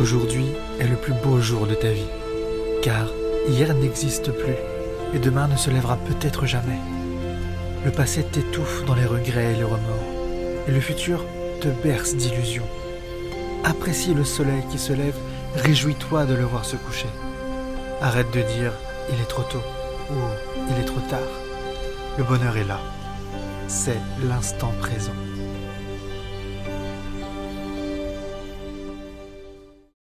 Aujourd'hui est le plus beau jour de ta vie, car hier n'existe plus et demain ne se lèvera peut-être jamais. Le passé t'étouffe dans les regrets et les remords, et le futur te berce d'illusions. Apprécie le soleil qui se lève, réjouis-toi de le voir se coucher. Arrête de dire il est trop tôt ou il est trop tard. Le bonheur est là. C'est l'instant présent.